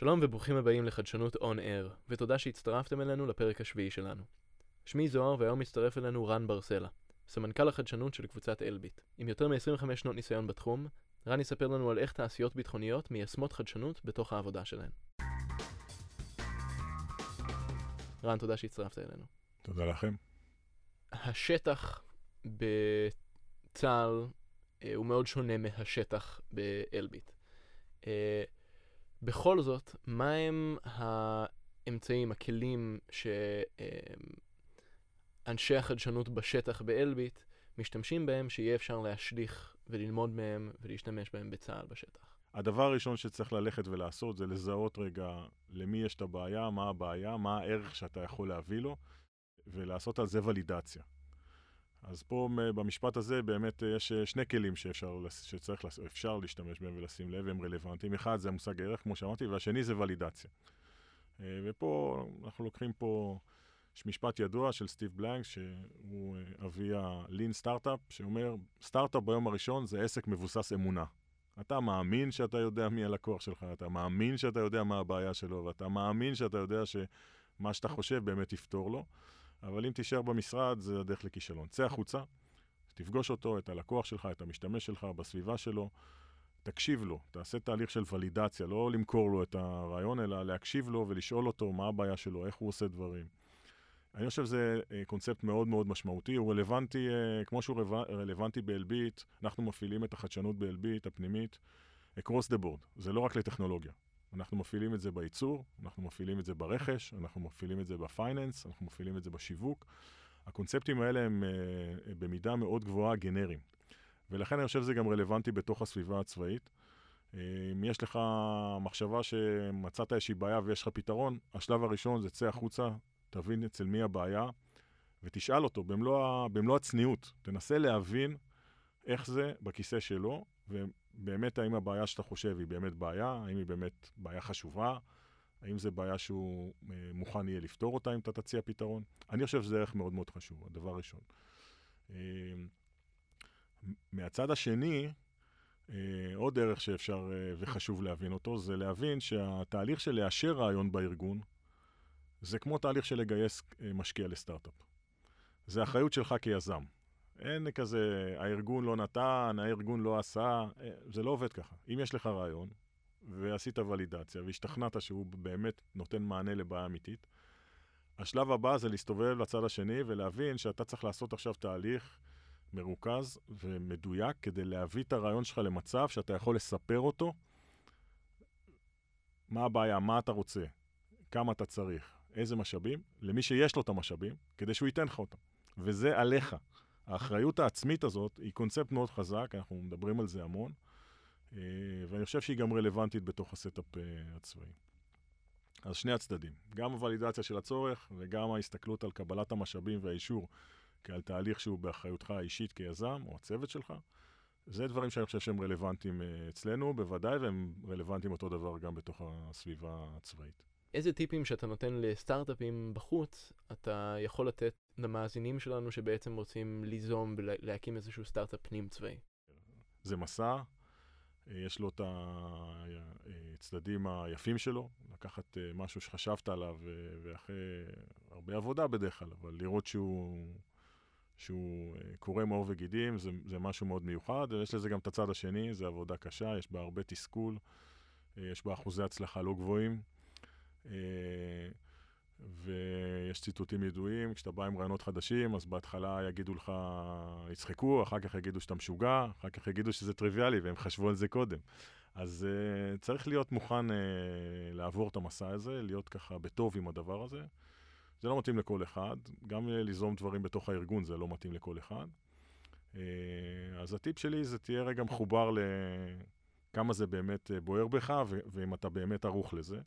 שלום וברוכים הבאים לחדשנות On Air, ותודה שהצטרפתם אלינו לפרק השביעי שלנו. שמי זוהר והיום מצטרף אלינו רן ברסלה, סמנכ"ל החדשנות של קבוצת אלביט. עם יותר מ-25 שנות ניסיון בתחום, רן יספר לנו על איך תעשיות ביטחוניות מיישמות חדשנות בתוך העבודה שלהן. רן, תודה שהצטרפת אלינו. תודה לכם. השטח בצה"ל אה, הוא מאוד שונה מהשטח באלביט. אה, בכל זאת, מה הם האמצעים, הכלים שאנשי החדשנות בשטח באלביט משתמשים בהם, שיהיה אפשר להשליך וללמוד מהם ולהשתמש בהם בצה"ל בשטח? הדבר הראשון שצריך ללכת ולעשות זה לזהות רגע למי יש את הבעיה, מה הבעיה, מה הערך שאתה יכול להביא לו, ולעשות על זה ולידציה. אז פה במשפט הזה באמת יש שני כלים שאפשר, שצריך, אפשר להשתמש בהם ולשים לב, הם רלוונטיים. אחד זה המושג ערך, כמו שאמרתי, והשני זה ולידציה. אה, ופה אנחנו לוקחים פה, יש משפט ידוע של סטיב בלנק, שהוא אה, אבי הלין סטארט-אפ, שאומר, סטארט-אפ ביום הראשון זה עסק מבוסס אמונה. אתה מאמין שאתה יודע מי הלקוח שלך, אתה מאמין שאתה יודע מה הבעיה שלו, ואתה מאמין שאתה יודע שמה שאתה חושב באמת יפתור לו. אבל אם תישאר במשרד, זה הדרך לכישלון. צא החוצה, תפגוש אותו, את הלקוח שלך, את המשתמש שלך, בסביבה שלו, תקשיב לו, תעשה תהליך של ולידציה, לא למכור לו את הרעיון, אלא להקשיב לו ולשאול אותו מה הבעיה שלו, איך הוא עושה דברים. אני חושב שזה אה, קונספט מאוד מאוד משמעותי, הוא רלוונטי, אה, כמו שהוא רלוונטי באלביט, אנחנו מפעילים את החדשנות באלביט, הפנימית, across the board, זה לא רק לטכנולוגיה. אנחנו מפעילים את זה בייצור, אנחנו מפעילים את זה ברכש, אנחנו מפעילים את זה בפייננס, אנחנו מפעילים את זה בשיווק. הקונספטים האלה הם uh, במידה מאוד גבוהה גנריים. ולכן אני חושב שזה גם רלוונטי בתוך הסביבה הצבאית. אם יש לך מחשבה שמצאת איזושהי בעיה ויש לך פתרון, השלב הראשון זה צא החוצה, תבין אצל מי הבעיה, ותשאל אותו במלוא, במלוא הצניעות. תנסה להבין איך זה בכיסא שלו, באמת האם הבעיה שאתה חושב היא באמת בעיה, האם היא באמת בעיה חשובה, האם זו בעיה שהוא אה, מוכן יהיה לפתור אותה אם אתה תציע פתרון. אני חושב שזה ערך מאוד מאוד חשוב, הדבר הראשון. אה, מהצד השני, אה, עוד ערך שאפשר וחשוב להבין אותו, זה להבין שהתהליך של לאשר רעיון בארגון, זה כמו תהליך של לגייס משקיע לסטארט-אפ. זה אחריות שלך כיזם. אין כזה, הארגון לא נתן, הארגון לא עשה, אה, זה לא עובד ככה. אם יש לך רעיון, ועשית ולידציה, והשתכנעת שהוא באמת נותן מענה לבעיה אמיתית, השלב הבא זה להסתובב לצד השני ולהבין שאתה צריך לעשות עכשיו תהליך מרוכז ומדויק כדי להביא את הרעיון שלך למצב שאתה יכול לספר אותו. מה הבעיה, מה אתה רוצה, כמה אתה צריך, איזה משאבים, למי שיש לו את המשאבים, כדי שהוא ייתן לך אותם. וזה עליך. האחריות העצמית הזאת היא קונספט מאוד חזק, אנחנו מדברים על זה המון, אה, ואני חושב שהיא גם רלוונטית בתוך הסטארט-אפ אה, הצבאי. אז שני הצדדים, גם הוולידציה של הצורך וגם ההסתכלות על קבלת המשאבים והאישור כעל תהליך שהוא באחריותך האישית כיזם או הצוות שלך, זה דברים שאני חושב שהם רלוונטיים אה, אצלנו, בוודאי, והם רלוונטיים אותו דבר גם בתוך הסביבה הצבאית. איזה טיפים שאתה נותן לסטארט-אפים בחוץ, אתה יכול לתת למאזינים שלנו שבעצם רוצים ליזום ולהקים איזשהו סטארט-אפ פנים צבאי? זה מסע, יש לו את הצדדים היפים שלו, לקחת אה, משהו שחשבת עליו, אה, ואחרי הרבה עבודה בדרך כלל, אבל לראות שהוא, שהוא אה, קורא מאור וגידים, זה, זה משהו מאוד מיוחד, ויש לזה גם את הצד השני, זה עבודה קשה, יש בה הרבה תסכול, יש בה אחוזי הצלחה לא גבוהים. ויש ציטוטים ידועים, כשאתה בא עם רעיונות חדשים, אז בהתחלה יגידו לך, יצחקו, אחר כך יגידו שאתה משוגע, אחר כך יגידו שזה טריוויאלי, והם חשבו על זה קודם. אז uh, צריך להיות מוכן uh, לעבור את המסע הזה, להיות ככה בטוב עם הדבר הזה. זה לא מתאים לכל אחד, גם uh, ליזום דברים בתוך הארגון זה לא מתאים לכל אחד. Uh, אז הטיפ שלי זה תהיה רגע מחובר לכמה זה באמת uh, בוער בך, ואם אתה באמת ערוך לזה.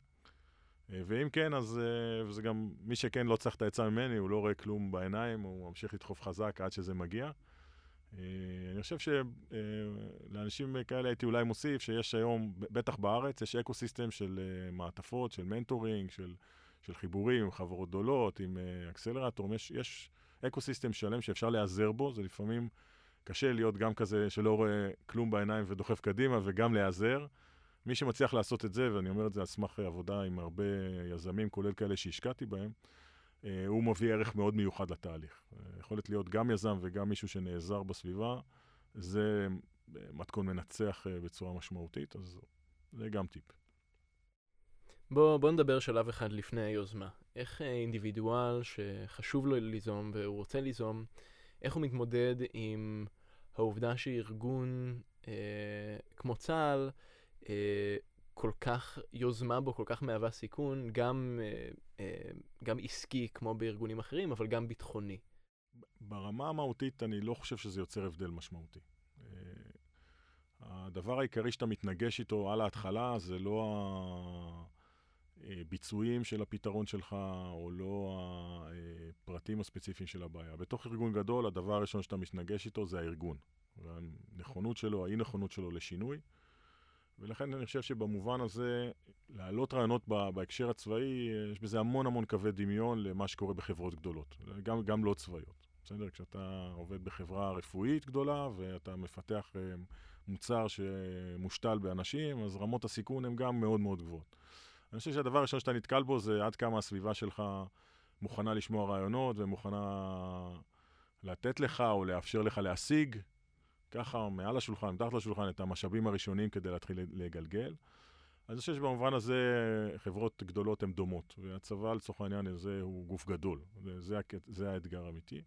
אה, ואם כן, אז אה, זה גם, מי שכן לא צריך את העצה ממני, הוא לא רואה כלום בעיניים, הוא ממשיך לדחוף חזק עד שזה מגיע. אה, אני חושב שלאנשים כאלה הייתי אולי מוסיף שיש היום, בטח בארץ, יש ecosystem של מעטפות, של mentoring, של, של חיבורים עם חברות גדולות, עם אקסלרטורים, יש, יש ecosystem שלם שאפשר להיעזר בו, זה לפעמים קשה להיות גם כזה שלא רואה כלום בעיניים ודוחף קדימה וגם להיעזר. מי שמצליח לעשות את זה, ואני אומר את זה על סמך עבודה עם הרבה יזמים, כולל כאלה שהשקעתי בהם, אה, הוא מביא ערך מאוד מיוחד לתהליך. יכולת להיות גם יזם וגם מישהו שנעזר בסביבה, זה מתכון מנצח בצורה משמעותית, אז זה גם טיפ. בוא, בוא נדבר שלב אחד לפני היוזמה. איך אינדיבידואל שחשוב לו ליזום והוא רוצה ליזום, איך הוא מתמודד עם העובדה שארגון אה, כמו צה"ל, אה, כל כך יוזמה בו, כל כך מהווה סיכון, גם, אה, אה, גם עסקי כמו בארגונים אחרים, אבל גם ביטחוני. ברמה המהותית אני לא חושב שזה יוצר הבדל משמעותי. אה, הדבר העיקרי שאתה מתנגש איתו על ההתחלה זה לא הביצועים של הפתרון שלך, או לא הפרטים הספציפיים של הבעיה. בתוך ארגון גדול, הדבר הראשון שאתה מתנגש איתו זה הארגון. והנכונות שלו, האי נכונות שלו לשינוי. ולכן אני חושב שבמובן הזה, להעלות רעיונות בהקשר הצבאי, יש בזה המון המון קווי דמיון למה שקורה בחברות גדולות, גם, גם לא צבאיות. בסדר? כשאתה עובד בחברה רפואית גדולה ואתה מפתח אה, מוצר שמושתל באנשים, אז רמות הסיכון הן גם מאוד מאוד גבוהות. אני חושב שהדבר הראשון שאתה נתקל בו זה עד כמה הסביבה שלך מוכנה לשמוע רעיונות ומוכנה לתת לך או לאפשר לך להשיג ככה מעל השולחן, מתחת לשולחן, את המשאבים הראשונים כדי להתחיל לגלגל. אני חושב שבמובן הזה חברות גדולות הן דומות, והצבא לצורך העניין הזה הוא גוף גדול, זה, זה האתגר האמיתי.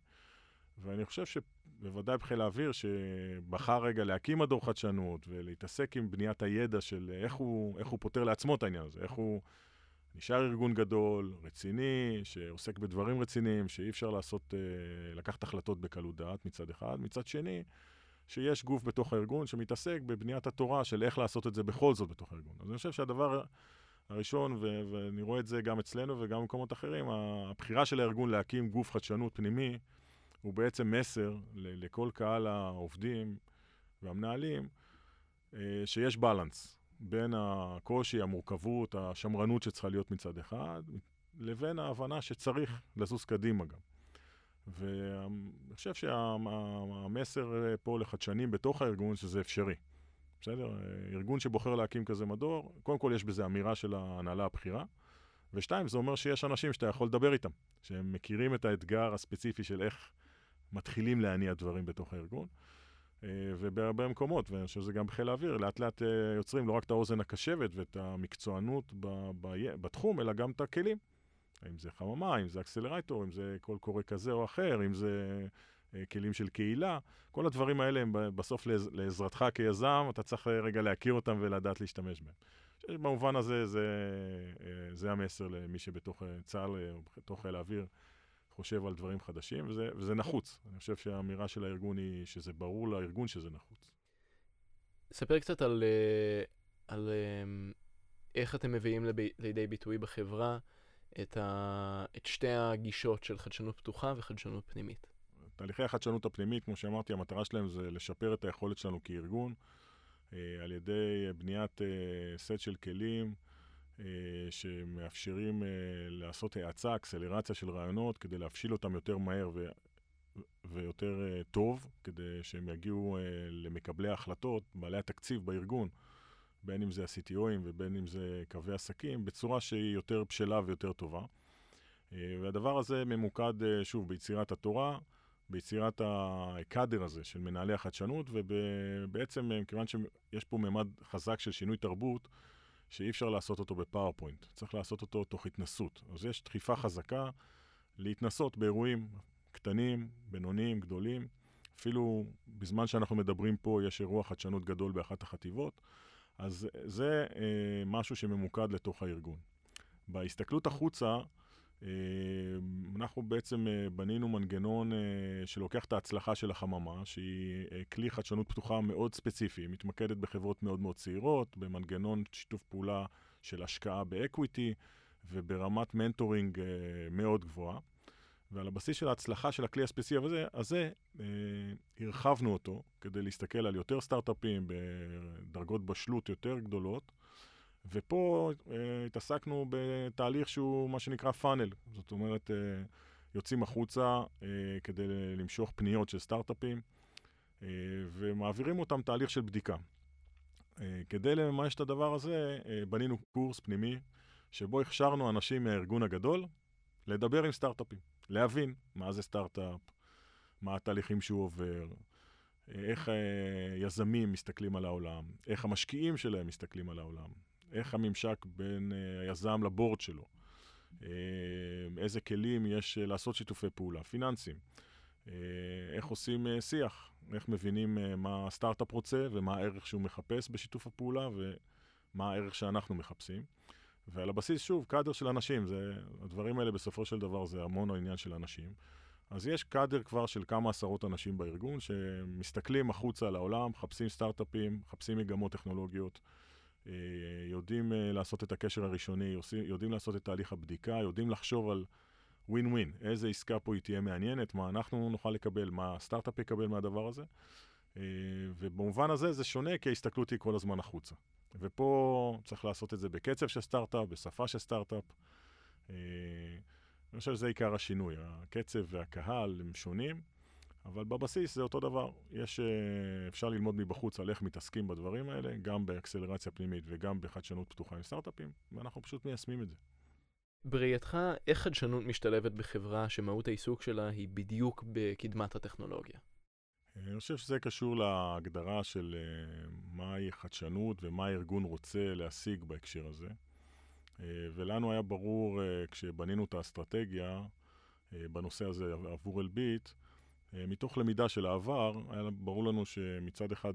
ואני חושב שבוודאי בחיל האוויר, שבחר רגע להקים מדור חדשנות ולהתעסק עם בניית הידע של איך הוא, איך הוא פותר לעצמו את העניין הזה, איך הוא נשאר ארגון גדול, רציני, שעוסק בדברים רציניים, שאי אפשר לעשות, אה, לקחת החלטות בקלות דעת מצד אחד. מצד שני, שיש גוף בתוך הארגון שמתעסק בבניית התורה של איך לעשות את זה בכל זאת בתוך הארגון. אז אני חושב שהדבר הראשון, ו- ואני רואה את זה גם אצלנו וגם במקומות אחרים, הבחירה של הארגון להקים גוף חדשנות פנימי, הוא בעצם מסר ל- לכל קהל העובדים והמנהלים, אה, שיש בלנס בין הקושי, המורכבות, השמרנות שצריכה להיות מצד אחד, לבין ההבנה שצריך לזוז קדימה גם. ואני חושב שהמסר פה לחדשנים בתוך הארגון שזה אפשרי. בסדר? ארגון שבוחר להקים כזה מדור, קודם כל יש בזה אמירה של ההנהלה הבכירה, ושתיים, זה אומר שיש אנשים שאתה יכול לדבר איתם, שהם מכירים את האתגר הספציפי של איך מתחילים להניע דברים בתוך הארגון. אה, ובהרבה מקומות, ואני חושב שזה גם בחיל האוויר, לאט לאט אה, יוצרים לא רק את האוזן הקשבת ואת המקצוענות בתחום, אלא גם את הכלים. אם זה חממה, אם זה accelerator, אם זה קול קורא כזה או אחר, אם זה אה, כלים של קהילה. כל הדברים האלה הם בסוף לעז, לעזרתך כיזם, אתה צריך רגע להכיר אותם ולדעת להשתמש בהם. במובן הזה זה, אה, זה המסר למי שבתוך אה, צה"ל או בתוך חיל האוויר חושב על דברים חדשים, וזה, וזה נחוץ. אני חושב שהאמירה של הארגון היא שזה ברור לארגון שזה נחוץ. ספר קצת על, על איך אתם מביאים לידי ביטוי בחברה את, ה... את שתי הגישות של חדשנות פתוחה וחדשנות פנימית. תהליכי החדשנות הפנימית, כמו שאמרתי, המטרה שלהם זה לשפר את היכולת שלנו כארגון אה, על ידי בניית אה, סט של כלים אה, שמאפשרים לעשות האצה, אקסלרציה של רעיונות, כדי להפשיל אותם יותר מהר ו... ויותר טוב, כדי שהם יגיעו למקבלי ההחלטות, בעלי התקציב בארגון, בין אם זה ה-CTOים ובין אם זה קווי עסקים, בצורה שהיא יותר בשלה ויותר טובה. אה, והדבר הזה ממוקד, אה, שוב, ביצירת התורה, ביצירת הקאדר הזה של מנהלי החדשנות, ובעצם, אה, מכיוון שיש פה ממד חזק של שינוי תרבות, שאי אפשר לעשות אותו בפאורפוינט, צריך לעשות אותו תוך התנסות. אז יש דחיפה חזקה להתנסות באירועים קטנים, בינוניים, גדולים. אפילו בזמן שאנחנו מדברים פה, יש אירוע חדשנות גדול באחת החטיבות. אז זה אה, משהו שממוקד לתוך הארגון. בהסתכלות החוצה, אה, אנחנו בעצם אה, בנינו מנגנון אה, שלוקח את ההצלחה של החממה, שהיא אה, כלי חדשנות פתוחה מאוד ספציפי, מתמקדת בחברות מאוד מאוד צעירות, במנגנון שיתוף פעולה של השקעה ב equity וברמת mentoring אה, מאוד גבוהה. ועל הבסיס של ההצלחה של הכלי הספציפי הזה, הזה אה, הרחבנו אותו כדי להסתכל על יותר סטארט-אפים בדרגות בשלות יותר גדולות, ופה אה, התעסקנו בתהליך שהוא מה שנקרא פאנל, זאת אומרת, אה, יוצאים החוצה אה, כדי למשוך פניות של סטארט-אפים, אה, ומעבירים אותם תהליך של בדיקה. כדי לממש את הדבר הזה, בנינו קורס פנימי, שבו הכשרנו אנשים מהארגון הגדול לדבר עם סטארט-אפים, להבין מה זה סטארט-אפ, מה התהליכים שהוא עובר, איך יזמים מסתכלים על העולם, איך המשקיעים שלהם מסתכלים על העולם, איך הממשק בין היזם לבורד שלו, איזה כלים יש לעשות שיתופי פעולה, פיננסים, איך עושים שיח, איך מבינים מה הסטארט-אפ רוצה ומה הערך שהוא מחפש בשיתוף הפעולה ומה הערך שאנחנו מחפשים. ועל הבסיס, שוב, קאדר של אנשים, זה, הדברים האלה בסופו של דבר זה המון העניין של אנשים. אז יש קאדר כבר של כמה עשרות אנשים בארגון שמסתכלים החוצה לעולם, מחפשים סטארט-אפים, מחפשים מגמות טכנולוגיות, אה, יודעים אה, לעשות את הקשר הראשוני, יודעים לעשות את תהליך הבדיקה, יודעים לחשוב על ווין ווין, איזה עסקה פה היא תהיה מעניינת, מה אנחנו נוכל לקבל, מה הסטארט-אפ יקבל מהדבר הזה. אה, ובמובן הזה זה שונה כי ההסתכלות היא כל הזמן החוצה. ופה צריך לעשות את זה בקצב של סטארט-אפ, בשפה של סטארט-אפ. אני חושב שזה עיקר השינוי. הקצב והקהל הם שונים, אבל בבסיס זה אותו דבר. יש, אה, אפשר ללמוד מבחוץ על איך מתעסקים בדברים האלה, גם באקסלרציה פנימית וגם בחדשנות פתוחה עם סטארט-אפים, ואנחנו פשוט מיישמים את זה. בראייתך, איך חדשנות משתלבת בחברה שמהות העיסוק שלה היא בדיוק בקדמת הטכנולוגיה? אני חושב שזה קשור להגדרה של אה, מהי חדשנות ומה הארגון רוצה להשיג בהקשר הזה. אה, ולנו היה ברור, אה, כשבנינו את האסטרטגיה אה, בנושא הזה עבור אלביט, מתוך למידה של העבר, היה ברור לנו שמצד אחד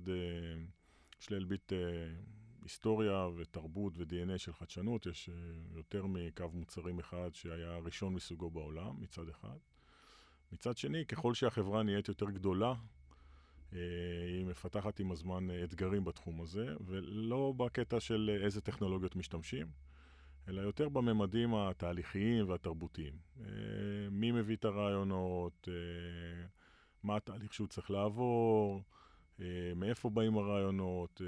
יש לאלביט היסטוריה ותרבות ו-DNA של חדשנות, יש יותר מקו מוצרים אחד שהיה ראשון מסוגו בעולם, מצד אחד. מצד שני, ככל שהחברה נהיית יותר גדולה, היא מפתחת עם הזמן אתגרים בתחום הזה, ולא בקטע של איזה טכנולוגיות משתמשים. אלא יותר בממדים התהליכיים והתרבותיים. אה, מי מביא את הרעיונות, אה, מה התהליך שהוא צריך לעבור, אה, מאיפה באים הרעיונות,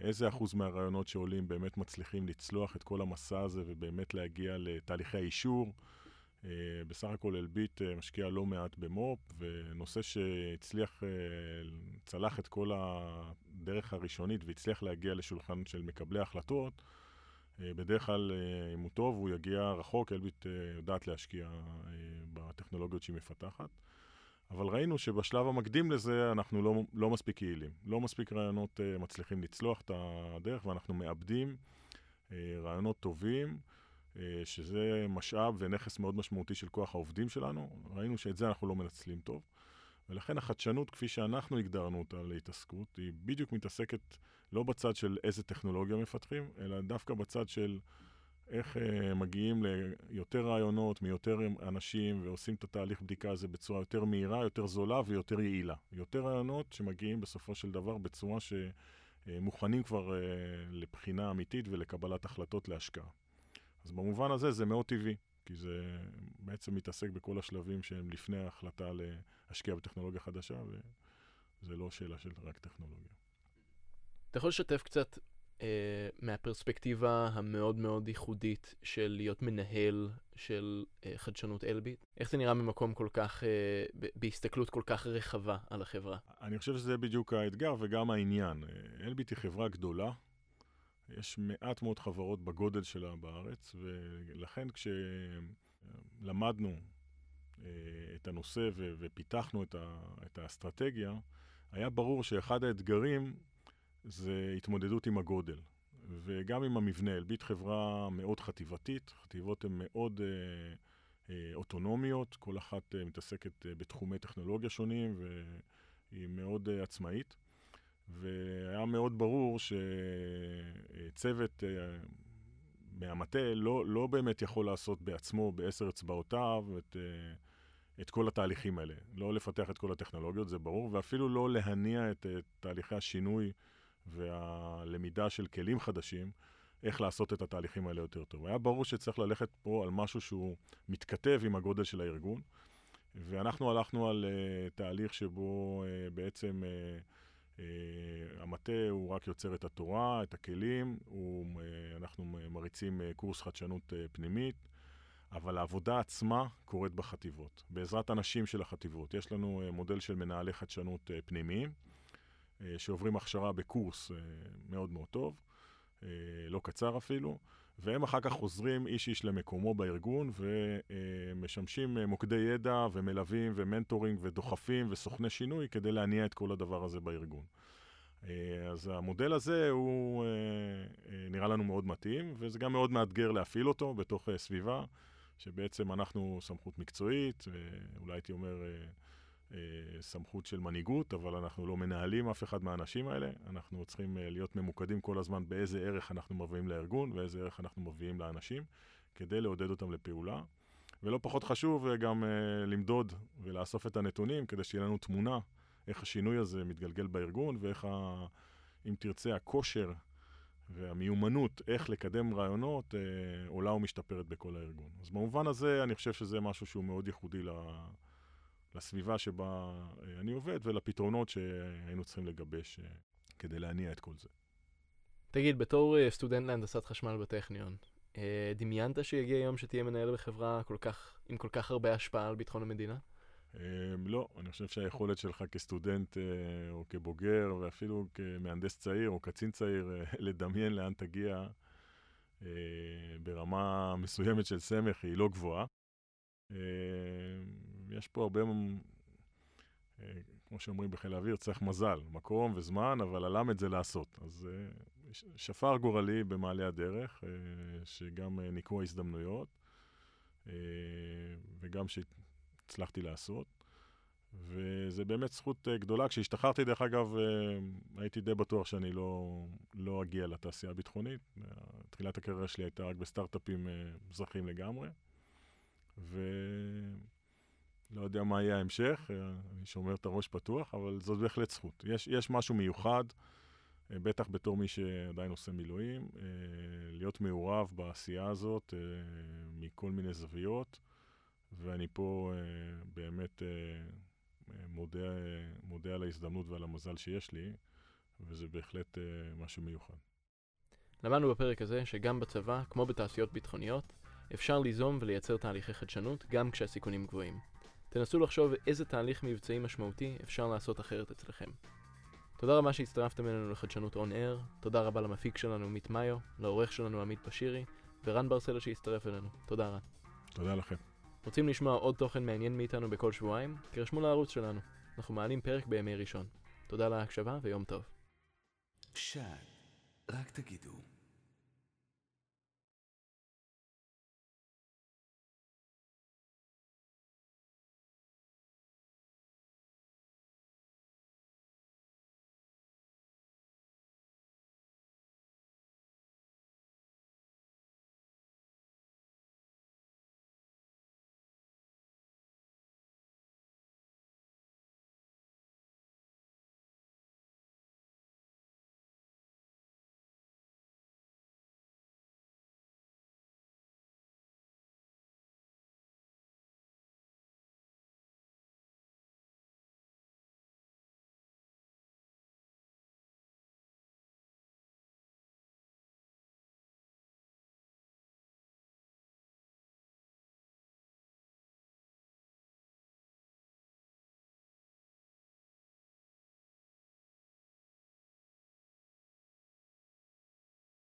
איזה אחוז מהרעיונות שעולים באמת מצליחים לצלוח את כל המסע הזה ובאמת להגיע לתהליכי האישור. בסך הכל אלביט משקיע לא מעט במו"פ, ונושא שהצליח, צלח את כל הדרך הראשונית והצליח להגיע לשולחן של מקבלי החלטות, אה, בדרך כלל, אה, אם הוא טוב, הוא יגיע רחוק, אלביט אה, יודעת להשקיע בטכנולוגיות שהיא מפתחת. אבל ראינו שבשלב המקדים לזה אנחנו לא, לא מספיק יעילים. לא מספיק רעיונות מצליחים לצלוח את הדרך, ואנחנו מאבדים רעיונות טובים, שזה משאב ונכס מאוד משמעותי של כוח העובדים שלנו. ראינו שאת זה אנחנו לא מנצלים טוב. ולכן החדשנות, כפי שאנחנו הגדרנו אותה להתעסקות, היא בדיוק מתעסקת לא בצד של איזה טכנולוגיה מפתחים, אלא דווקא בצד של איך uh, מגיעים ליותר רעיונות מיותר אנשים ועושים את התהליך בדיקה הזה בצורה יותר מהירה, יותר זולה ויותר יעילה. יותר רעיונות שמגיעים בסופו של דבר בצורה שמוכנים כבר uh, לבחינה אמיתית ולקבלת החלטות להשקעה. אז במובן הזה זה מאוד טבעי, כי זה בעצם מתעסק בכל השלבים שהם לפני ההחלטה להשקיע בטכנולוגיה חדשה, וזה לא שאלה של רק טכנולוגיה. אתה יכול לשתף קצת אה, מהפרספקטיבה המאוד מאוד ייחודית של להיות מנהל של אה, חדשנות אלביט? איך זה נראה ממקום כל כך, אה, בהסתכלות כל כך רחבה על החברה? אני חושב שזה בדיוק האתגר וגם העניין. אה, אלביט היא חברה גדולה, יש מעט מאוד חברות בגודל שלה בארץ, ולכן כשלמדנו אה, את הנושא ופיתחנו את האסטרטגיה, היה ברור שאחד האתגרים זה התמודדות עם הגודל. וגם עם המבנה, אלביט חברה מאוד חטיבתית, חטיבות הן מאוד אה, אה, אוטונומיות, כל אחת אה, מתעסקת בתחומי טכנולוגיה שונים והיא מאוד עצמאית. והיה מאוד ברור שצוות אה, מהמטה לא, לא באמת יכול לעשות בעצמו, בעשר אצבעותיו, את, אה, את כל התהליכים האלה. לא לפתח את כל הטכנולוגיות, זה ברור, ואפילו לא להניע את, את תהליכי השינוי והלמידה של כלים חדשים, איך לעשות את התהליכים האלה יותר טוב. היה ברור שצריך ללכת פה על משהו שהוא מתכתב עם הגודל של הארגון, ואנחנו הלכנו על אה, תהליך שבו אה, בעצם אה, המטה הוא רק יוצר את התורה, את הכלים, הוא, אה, אנחנו מריצים אה, קורס חדשנות פנימית, אבל העבודה עצמה קורית בחטיבות, בעזרת אנשים של החטיבות. יש לנו מודל של מנהלי חדשנות פנימיים. שעוברים הכשרה בקורס מאוד מאוד טוב, לא קצר אפילו, והם אחר כך חוזרים איש איש למקומו בארגון ומשמשים מוקדי ידע ומלווים ו mentoring ודוחפים וסוכני שינוי כדי להניע את כל הדבר הזה בארגון. אז המודל הזה הוא נראה לנו מאוד מתאים, וזה גם מאוד מאתגר להפעיל אותו בתוך סביבה, שבעצם אנחנו סמכות מקצועית, אולי הייתי אומר סמכות של מנהיגות, אבל אנחנו לא מנהלים אף אחד מהאנשים האלה. אנחנו צריכים להיות ממוקדים כל הזמן באיזה ערך אנחנו מביאים לארגון ואיזה ערך אנחנו מביאים לאנשים, כדי לעודד אותם לפעולה. ולא פחות חשוב גם למדוד ולאסוף את הנתונים, כדי שיהיה לנו תמונה איך השינוי הזה מתגלגל בארגון ואיך, ה, אם תרצה, הכושר והמיומנות איך לקדם רעיונות אה, עולה ומשתפרת בכל הארגון. אז במובן הזה אני חושב שזה משהו שהוא מאוד ייחודי לסביבה שבה אה, אני עובד ולפתרונות שהיינו צריכים לגבש אה, כדי להניע את כל זה. תגיד, בתור אה, סטודנט להנדסת חשמל בטכניון, דמיינת שיגיע יום שתהיה מנהל בחברה כל כך, עם כל כך הרבה השפעה על ביטחון המדינה? לא, אני חושב שהיכולת שלך כסטודנט או כבוגר, ואפילו כמהנדס צעיר או קצין צעיר, לדמיין לאן תגיע ברמה מסוימת של סמך היא לא גבוהה. Uh, יש פה הרבה, uh, כמו שאומרים בחיל האוויר, צריך מזל, מקום וזמן, אבל הלמד זה לעשות. אז uh, שפר גורלי במעלה הדרך, שגם ניקו ההזדמנויות, וגם ש... הצלחתי לעשות. וזה באמת זכות גדולה. כשהשתחררתי, דרך אגב, הייתי די בטוח שאני לא, לא אגיע לתעשייה הביטחונית. תחילת הקריירה שלי הייתה רק בסטארט-אפים מזרחיים לגמרי. ולא יודע מה יהיה ההמשך, uh, אני שומר את הראש פתוח, אבל זאת בהחלט זכות. יש, יש משהו מיוחד, uh, בטח בתור מי שעדיין עושה מילואים, uh, להיות מעורב בעשייה הזאת מכל מיני זוויות. ואני פה אה, באמת אה, מודה, מודה על ההזדמנות ועל המזל שיש לי, וזה בהחלט אה, משהו מיוחד. למדנו בפרק הזה שגם בצבא, כמו בתעשיות ביטחוניות, אפשר ליזום ולייצר תהליכי חדשנות גם כשהסיכונים גבוהים. תנסו לחשוב איזה תהליך מבצעי משמעותי אפשר לעשות אחרת אצלכם. תודה רבה שהצטרפתם אלינו לחדשנות און אר, תודה רבה למפיק שלנו עמית מאיו, לעורך שלנו עמית פשירי, ורן ברסלר שהצטרף אלינו. תודה רן. תודה לכם. רוצים לשמוע עוד תוכן מעניין מאיתנו בכל שבועיים? תירשמו לערוץ שלנו. אנחנו מעלים פרק בימי ראשון. תודה על ההקשבה ויום טוב. שד, רק תגידו.